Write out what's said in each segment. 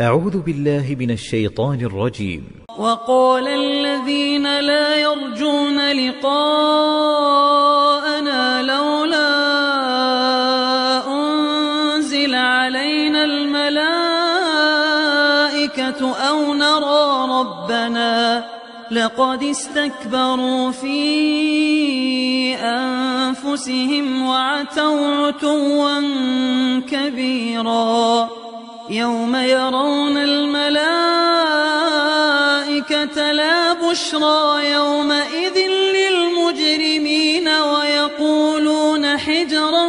أعوذ بالله من الشيطان الرجيم. وقال الذين لا يرجون لقاءنا لولا أنزل علينا الملائكة أو نرى ربنا لقد استكبروا في أنفسهم وعتوا عتوا كبيرا. يوم يرون الملائكة لا بشرى يومئذ للمجرمين ويقولون حجرا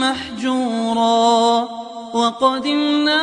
محجورا وقدمنا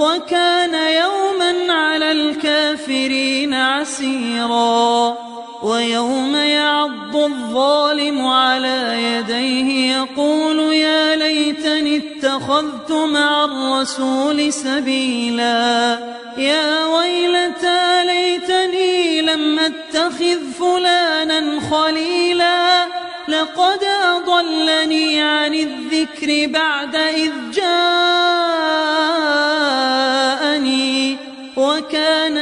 وكان يوما على الكافرين عسيرا ويوم يعض الظالم على يديه يقول يا ليتني اتخذت مع الرسول سبيلا يا ويلتى ليتني لم أتخذ فلانا خليلا لقد أضلني عن الذكر بعد إذ جاءني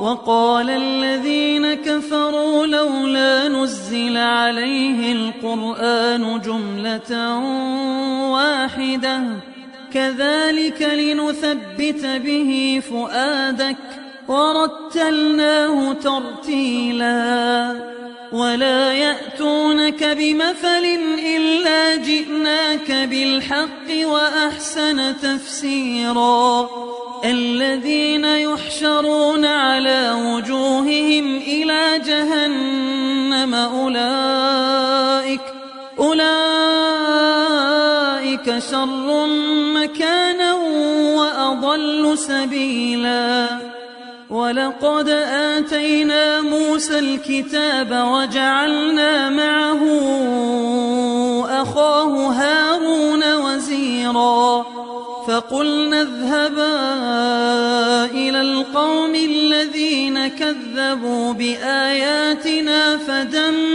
وقال الذين كفروا لولا نزل عليه القرآن جملة واحدة. كذلك لنثبت به فؤادك. ورتلناه ترتيلا. ولا يأتونك بمثل إلا جئناك بالحق وأحسن تفسيرا. الذين يحشرون على وجوههم إلى جهنم أولئك أولئك شر مكانا وأضل سبيلا. ولقد آتينا موسى الكتاب وجعلنا معه أخاه هارون وزيرا فقلنا اذهبا إلى القوم الذين كذبوا بآياتنا فدمرناهم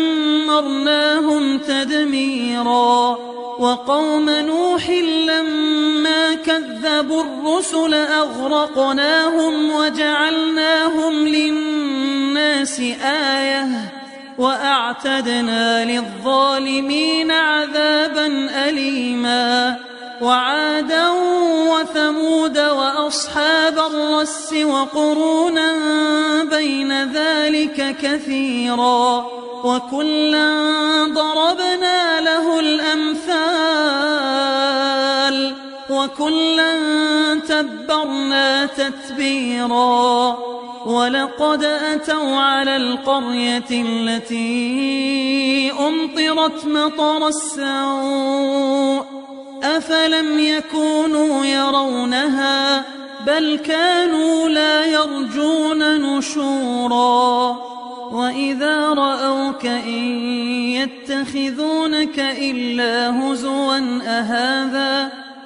تدميرا وقوم نوح لما كذبوا الرسل أغرقناهم وجعلناهم للناس آية وأعتدنا للظالمين عذابا أليما وعادا وثمود وأصحاب الرس وقرونا بين ذلك كثيرا وكلا ضربنا له الأمثال وكلا تبرنا تتبيرا ولقد أتوا على القرية التي أمطرت مطر السوء أفلم يكونوا يرونها بل كانوا لا يرجون نشورا وإذا رأوك إن يتخذونك إلا هزوا أهذا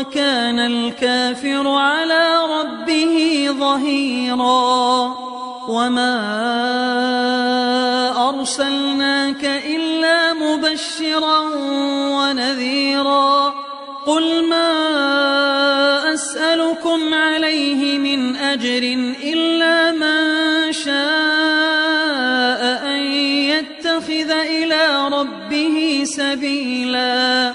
وكان الكافر على ربه ظهيرا. وما أرسلناك إلا مبشرا ونذيرا. قل ما أسألكم عليه من أجر إلا من شاء أن يتخذ إلى ربه سبيلا.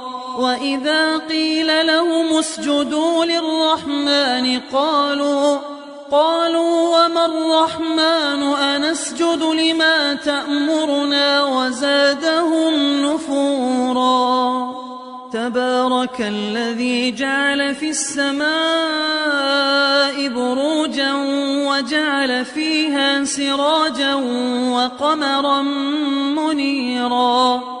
وإذا قيل لهم اسجدوا للرحمن قالوا قالوا وما الرحمن أنسجد لما تأمرنا وزادهم نفورا. تبارك الذي جعل في السماء بروجا وجعل فيها سراجا وقمرا منيرا.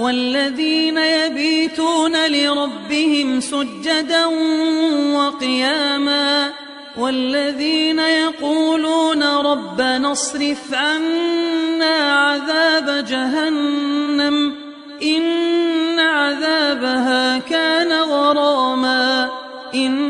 والذين يبيتون لربهم سجدا وقياما والذين يقولون ربنا اصرف عنا عذاب جهنم إن عذاب عذابها كان غراما إنها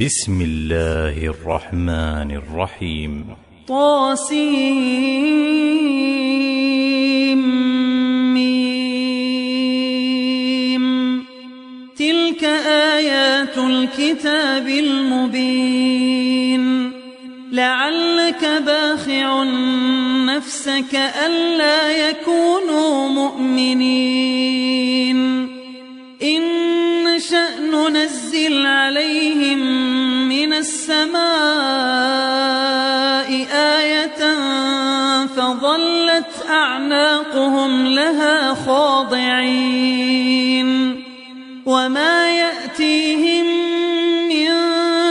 بسم الله الرحمن الرحيم طاسيم ميم تلك آيات الكتاب المبين لعلك باخع نفسك ألا يكونوا مؤمنين إن نشأ ننزل عليهم السماء آية فظلت أعناقهم لها خاضعين وما يأتيهم من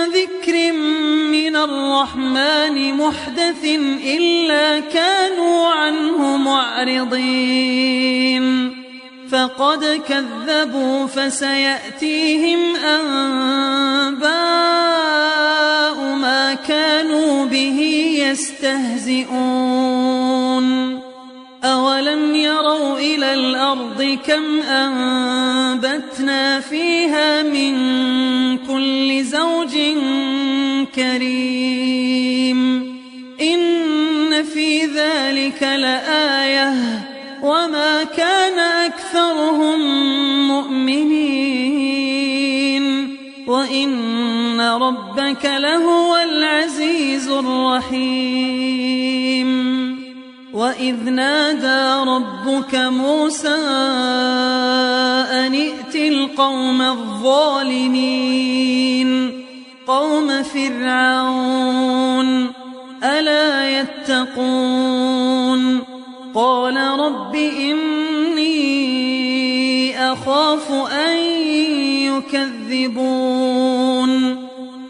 ذكر من الرحمن محدث إلا كانوا عنه معرضين فقد كذبوا فسيأتيهم أنباء كانوا به يستهزئون أولم يروا إلى الأرض كم أنبتنا فيها من كل زوج كريم إن في ذلك لآية وما كان أكثرهم مؤمنين وإن ربك لهو العزيز الرحيم وإذ نادى ربك موسى أن ائت القوم الظالمين قوم فرعون ألا يتقون قال رب إني أخاف أن يكذبون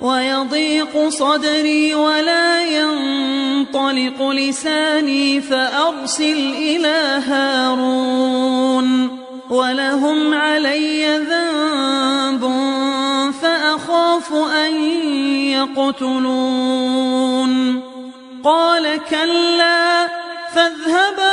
ويضيق صدري ولا ينطلق لساني فأرسل إلى هارون ولهم علي ذنب فأخاف أن يقتلون. قال كلا فاذهبا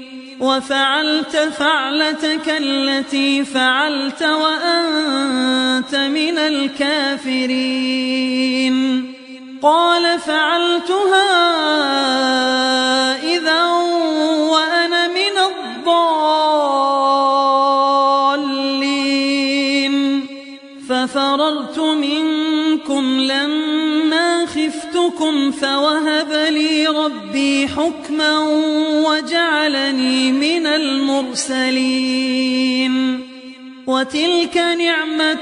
وفعلت فعلتك التي فعلت وأنت من الكافرين. قال فعلتها إذا خفتكم فوهب لي ربي حكما وجعلني من المرسلين. وتلك نعمة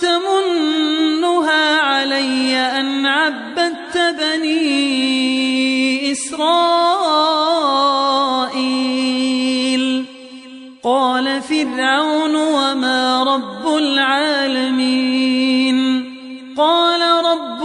تمنها علي أن عبدت بني إسرائيل. قال فرعون وما رب العالمين. قال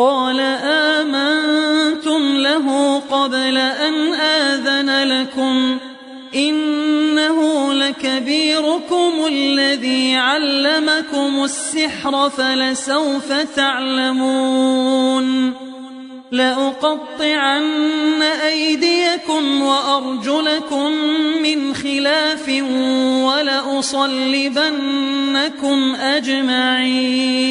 قال آمنتم له قبل أن آذن لكم إنه لكبيركم الذي علمكم السحر فلسوف تعلمون لأقطعن أيديكم وأرجلكم من خلاف ولأصلبنكم أجمعين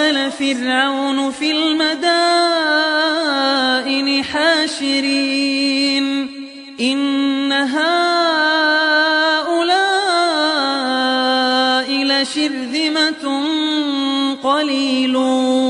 فأرسل فرعون في المدائن حاشرين إن هؤلاء لشرذمة قليلون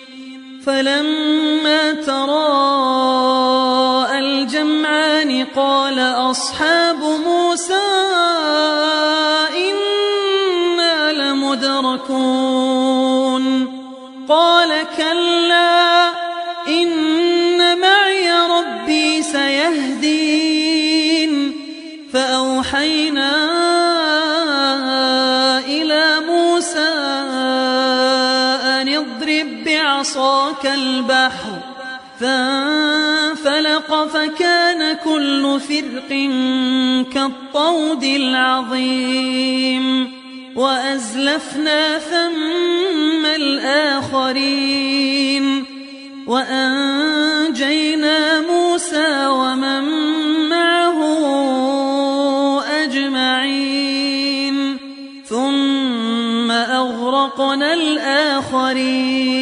فلما تراءى الجمعان قال أصحاب موسى فانفلق فكان كل فرق كالطود العظيم وأزلفنا ثم الآخرين وأنجينا موسى ومن معه أجمعين ثم أغرقنا الآخرين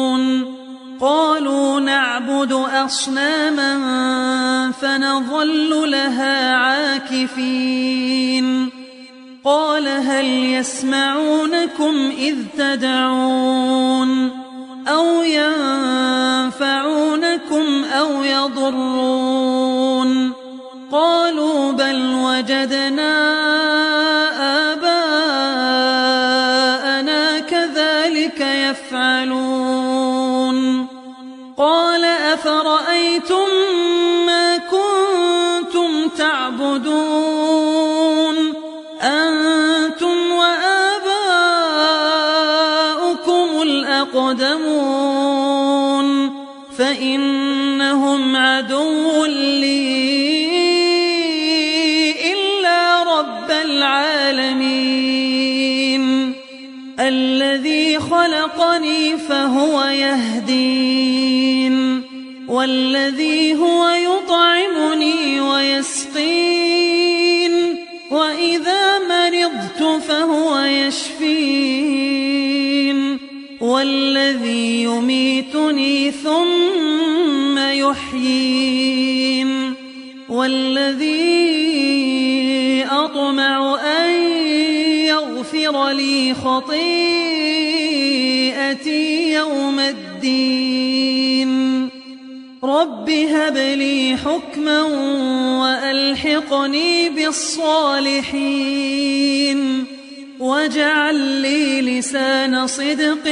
قالوا نعبد أصناما فنظل لها عاكفين. قال هل يسمعونكم إذ تدعون أو ينفعونكم أو يضرون؟ قالوا بل وجدنا خلقني فهو يهدين. والذي هو يطعمني ويسقين. وإذا مرضت فهو يشفين. والذي يميت يميتني ثم يحيين. والذي أطمع أن يغفر لي خطيئتي يوم الدين. رب هب لي حكما وألحقني بالصالحين. واجعل لي لسان صدق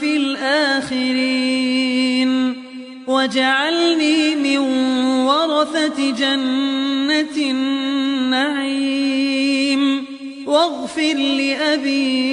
في الآخرين. واجعلني من ورثة جنة النعيم. واغفر لأبي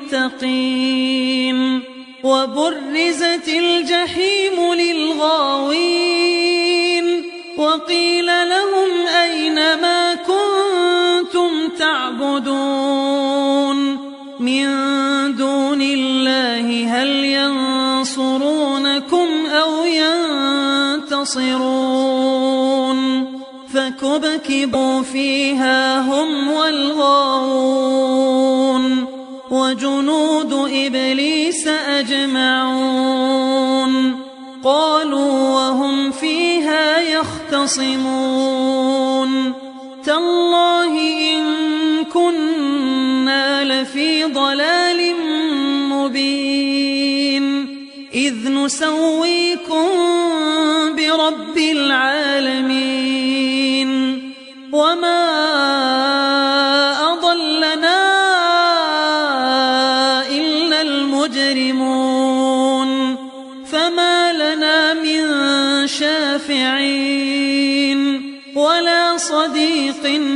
للمتقين وبرزت الجحيم للغاوين وقيل لهم أين ما كنتم تعبدون من دون الله هل ينصرونكم أو ينتصرون فكبكبوا فيها هم والغاوون أجمعون قالوا وهم فيها يختصمون. تالله إن كنا لفي ضلال مبين. إذ نسويكم برب العالمين. وما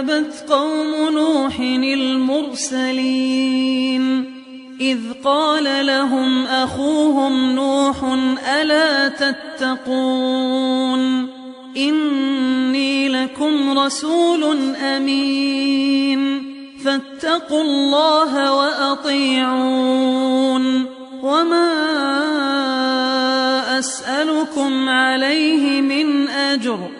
كذبت قوم نوح المرسلين. إذ قال لهم أخوهم نوح ألا تتقون؟ إني لكم رسول أمين. فاتقوا الله وأطيعون. وما أسألكم عليه من أجر.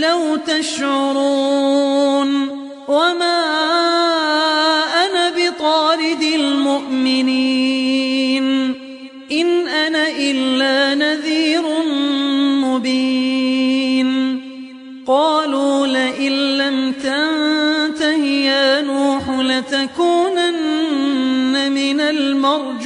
لو تشعرون وما أنا بطارد المؤمنين إن أنا إلا نذير مبين قالوا لئن لم تنته يا نوح لتكونن من المرجومين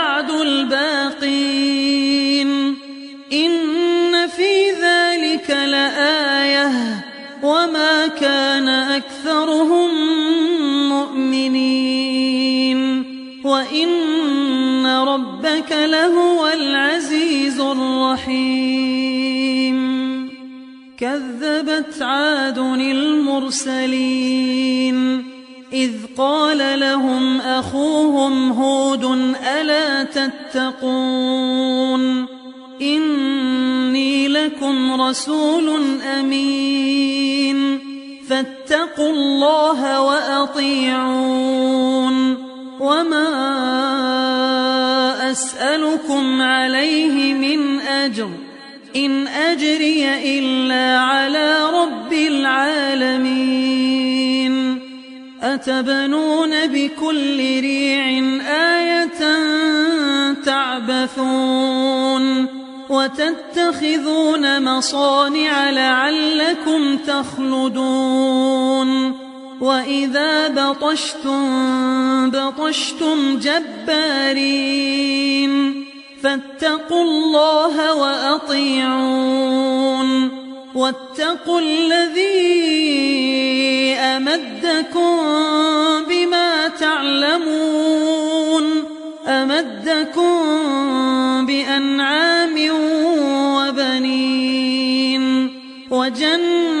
الرحيم. كذبت عاد المرسلين. إذ قال لهم أخوهم هود ألا تتقون؟ إني لكم رسول أمين. فاتقوا الله وأطيعون. وما أسألكم عليه من أجر إن أجري إلا على رب العالمين. أتبنون بكل ريع آية تعبثون وتتخذون مصانع لعلكم تخلدون. وإذا بطشتم بطشتم جبارين فاتقوا الله وأطيعون واتقوا الذي أمدكم بما تعلمون أمدكم بأنعام وبنين وجنات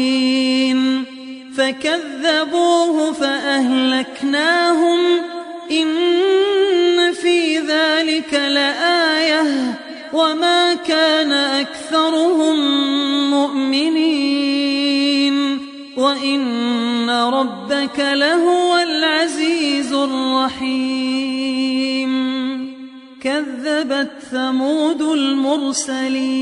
فكذبوه فأهلكناهم إن في ذلك لآية وما كان أكثرهم مؤمنين وإن ربك لهو العزيز الرحيم كذبت ثمود المرسلين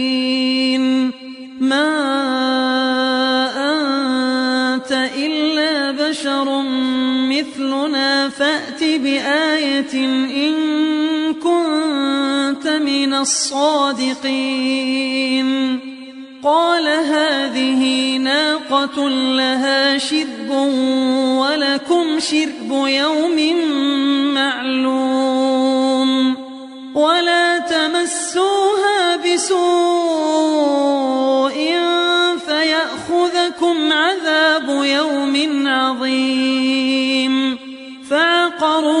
بآية إن كنت من الصادقين. قال هذه ناقة لها شرب ولكم شرب يوم معلوم. ولا تمسوها بسوء فيأخذكم عذاب يوم عظيم. فعقروها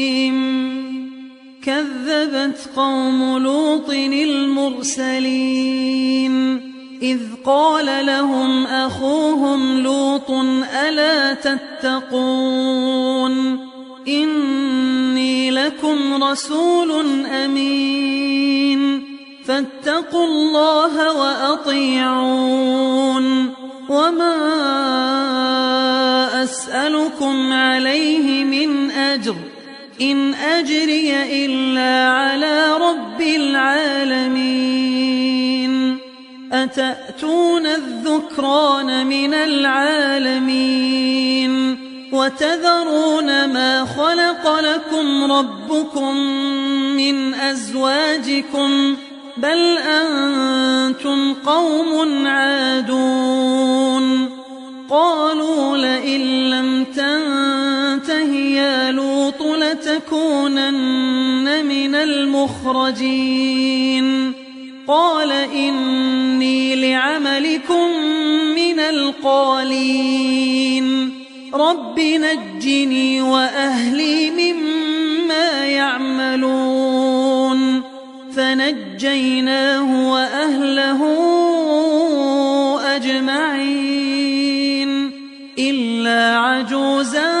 كذبت قوم لوط المرسلين. إذ قال لهم أخوهم لوط ألا تتقون؟ إني لكم رسول أمين. فاتقوا الله وأطيعون. وما أسألكم عليه إن أجري إلا على رب العالمين. أتأتون الذكران من العالمين؟ وتذرون ما خلق لكم ربكم من أزواجكم؟ بل أنتم قوم عادون. قالوا لئن لم تنته يا لوط لتكونن من المخرجين. قال إني لعملكم من القالين. رب نجني وأهلي مما يعملون. فنجيناه وأهله أجمعين. إلا عجوزا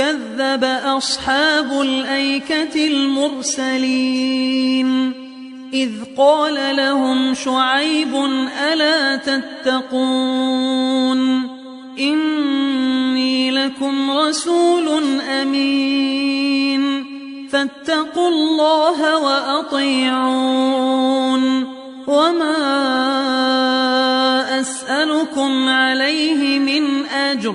كذب أصحاب الأيكة المرسلين. إذ قال لهم شعيب ألا تتقون؟ إني لكم رسول أمين. فاتقوا الله وأطيعون. وما أسألكم عليه من أجر.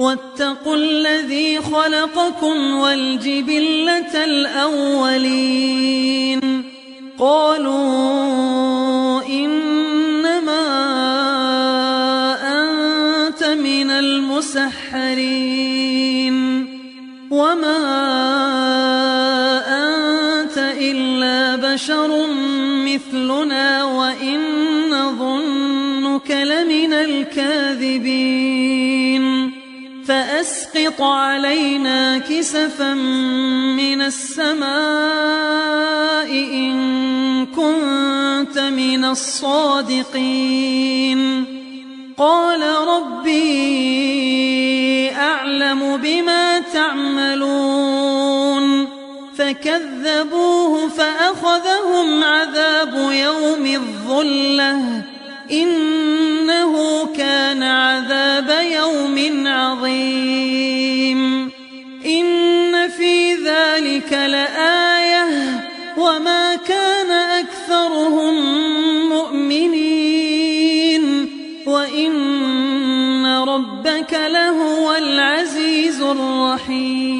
واتقوا الذي خلقكم والجبلة الأولين. قالوا إنما أنت من المسحرين. وما أنت إلا بشر مثلنا وإن نظنك لمن الكاذبين. فأسقط علينا كسفا من السماء إن كنت من الصادقين. قال ربي أعلم بما تعملون. فكذبوه فأخذهم عذاب يوم الظلة. إنه عظيم. إن في ذلك لآية وما كان أكثرهم مؤمنين. وإن ربك لهو العزيز الرحيم.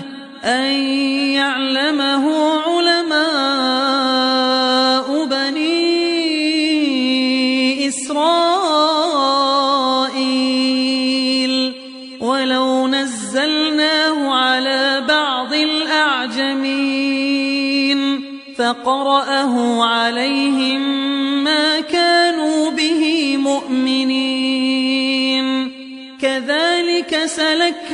أن يعلمه علماء بني إسرائيل. ولو نزلناه على بعض الأعجمين. فقرأه عليهم ما كانوا به مؤمنين. كذلك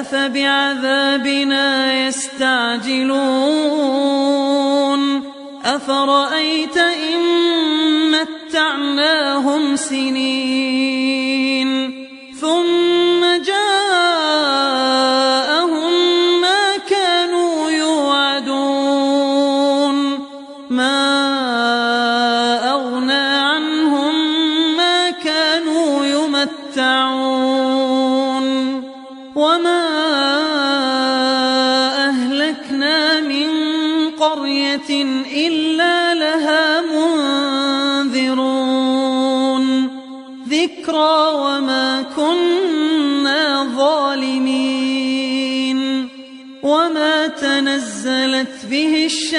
أفبعذابنا يستعجلون؟ أفرأيت إن متعناهم سنين؟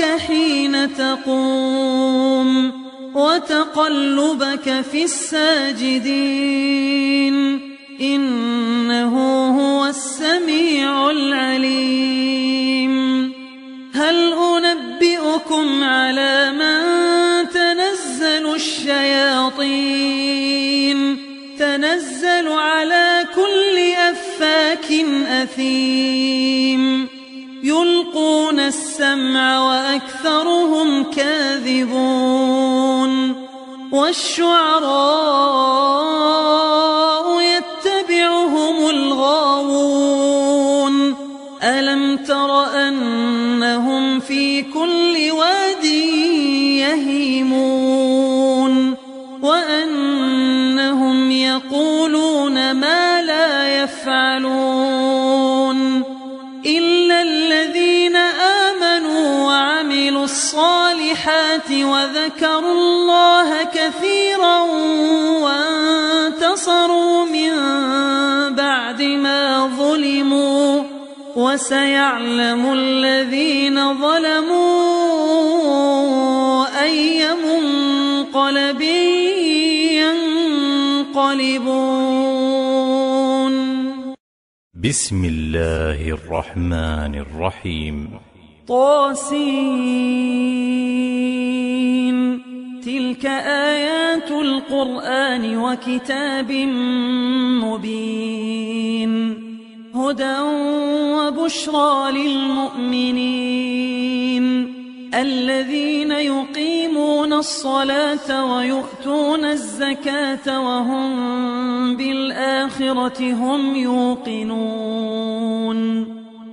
يراك حين تقوم وتقلبك في الساجدين إنه هو السميع العليم هل أنبئكم على من تنزل الشياطين تنزل على كل أفاك أثيم يلقون السمع وأكثرهم كاذبون والشعراء يتبعهم الغاوون ألم تر أنهم في كل واد يهيمون وأنهم يقولون ما لا يفعلون الصالحات وذكروا الله كثيرا وانتصروا من بعد ما ظلموا وسيعلم الذين ظلموا أي منقلب ينقلبون. بسم الله الرحمن الرحيم. طاسين تلك آيات القرآن وكتاب مبين. هدى وبشرى للمؤمنين. الذين يقيمون الصلاة ويؤتون الزكاة وهم بالآخرة هم يوقنون.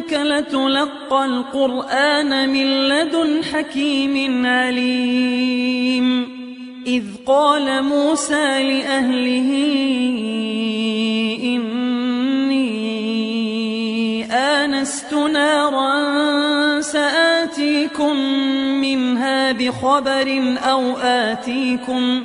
إنك لتلقى القرآن من لدن حكيم عليم. إذ قال موسى لأهله إني آنست نارا سآتيكم منها بخبر أو آتيكم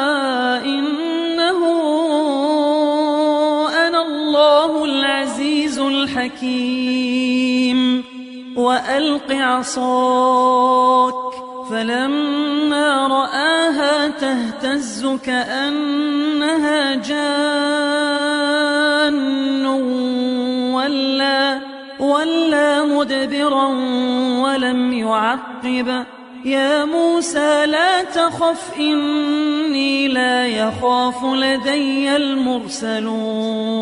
الحكيم. وألق عصاك فلما رآها تهتز كأنها جان. ولا ولا مدبرا ولم يعقب. يا موسى لا تخف إني لا يخاف لدي المرسلون.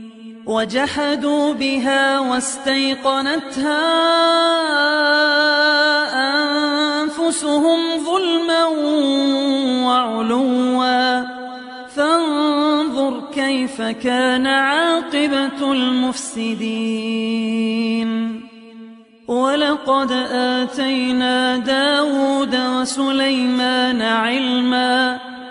وجحدوا بها واستيقنتها أنفسهم ظلما وعلوا. فانظر كيف كان عاقبة المفسدين. ولقد آتينا داود وسليمان علما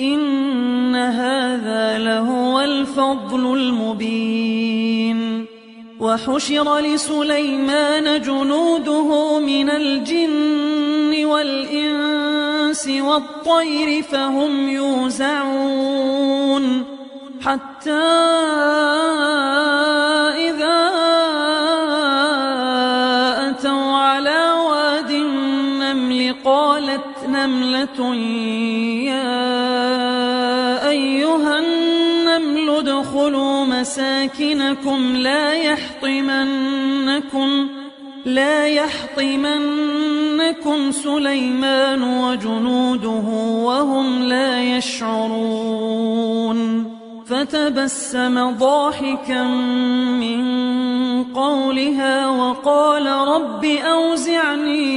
إن هذا لهو الفضل المبين. وحشر لسليمان جنوده من الجن والإنس والطير فهم يوزعون. حتى إذا أتوا على واد النمل قالت نملة ادخلوا مساكنكم لا يحطمنكم لا يحطمنكم سليمان وجنوده وهم لا يشعرون. فتبسم ضاحكا من قولها وقال رب أوزعني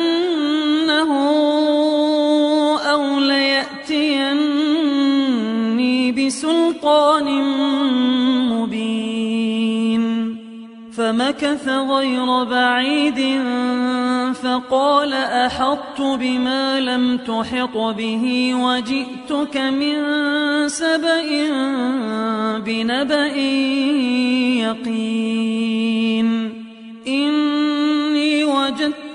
بسلطان سلطان مبين فمكث غير بعيد فقال أحطت بما لم تحط به وجئتك من سبأ بنبأ يقين إني وجدت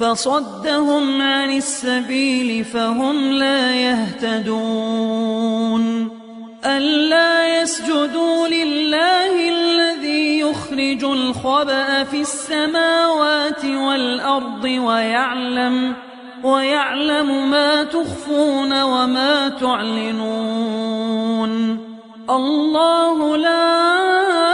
فصدهم عن السبيل فهم لا يهتدون. ألا يسجدوا لله الذي يخرج الخبأ في السماوات والأرض ويعلم ويعلم ما تخفون وما تعلنون. الله لا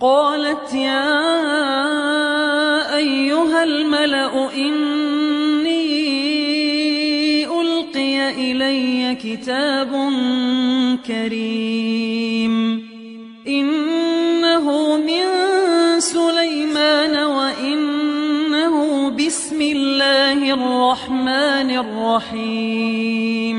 قالت يا أيها الملأ إني ألقي إلي كتاب كريم. إنه من سليمان وإنه بسم الله الرحمن الرحيم.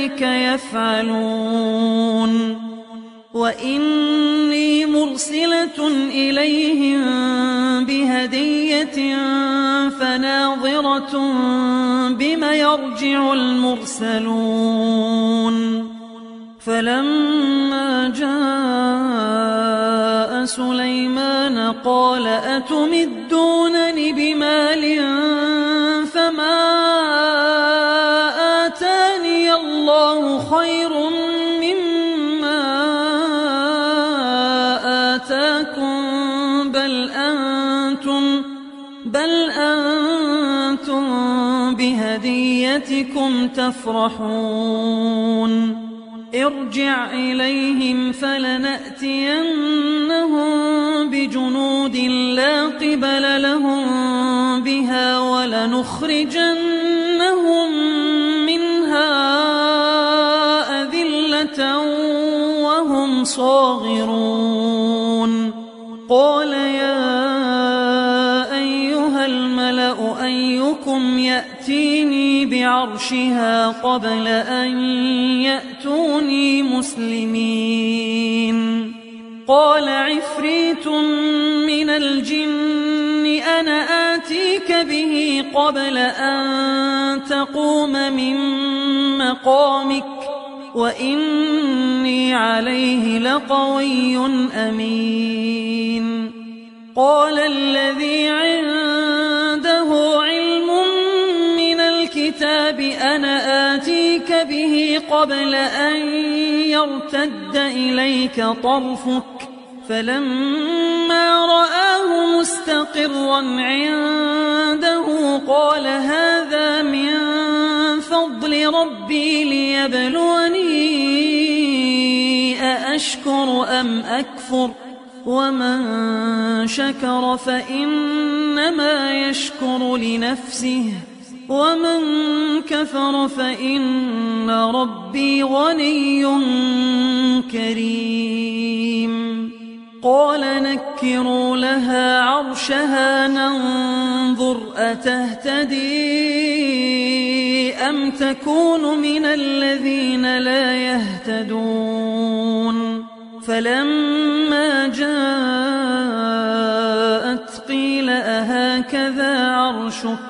وكذلك يفعلون. وإني مرسلة إليهم بهدية فناظرة بم يرجع المرسلون. فلما جاء سليمان قال أتمدونني بمال بل أنتم بل أنتم بهديتكم تفرحون ارجع إليهم فلنأتينهم بجنود لا قبل لهم بها ولنخرجنهم منها أذلة وهم صاغرون قال يا يأتيني بعرشها قبل أن يأتوني مسلمين. قال عفريت من الجن أنا آتيك به قبل أن تقوم من مقامك وإني عليه لقوي أمين. قال الذي عنده أنا آتيك به قبل أن يرتد إليك طرفك فلما رآه مستقرا عنده قال هذا من فضل ربي ليبلوني أأشكر أم أكفر؟ ومن شكر فإنما يشكر لنفسه. ومن كفر فإن ربي غني كريم. قال نكروا لها عرشها ننظر أتهتدي أم تكون من الذين لا يهتدون. فلما جاءت قيل أهكذا عرشك؟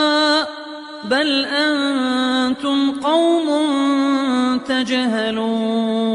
بل أنتم قوم تجهلون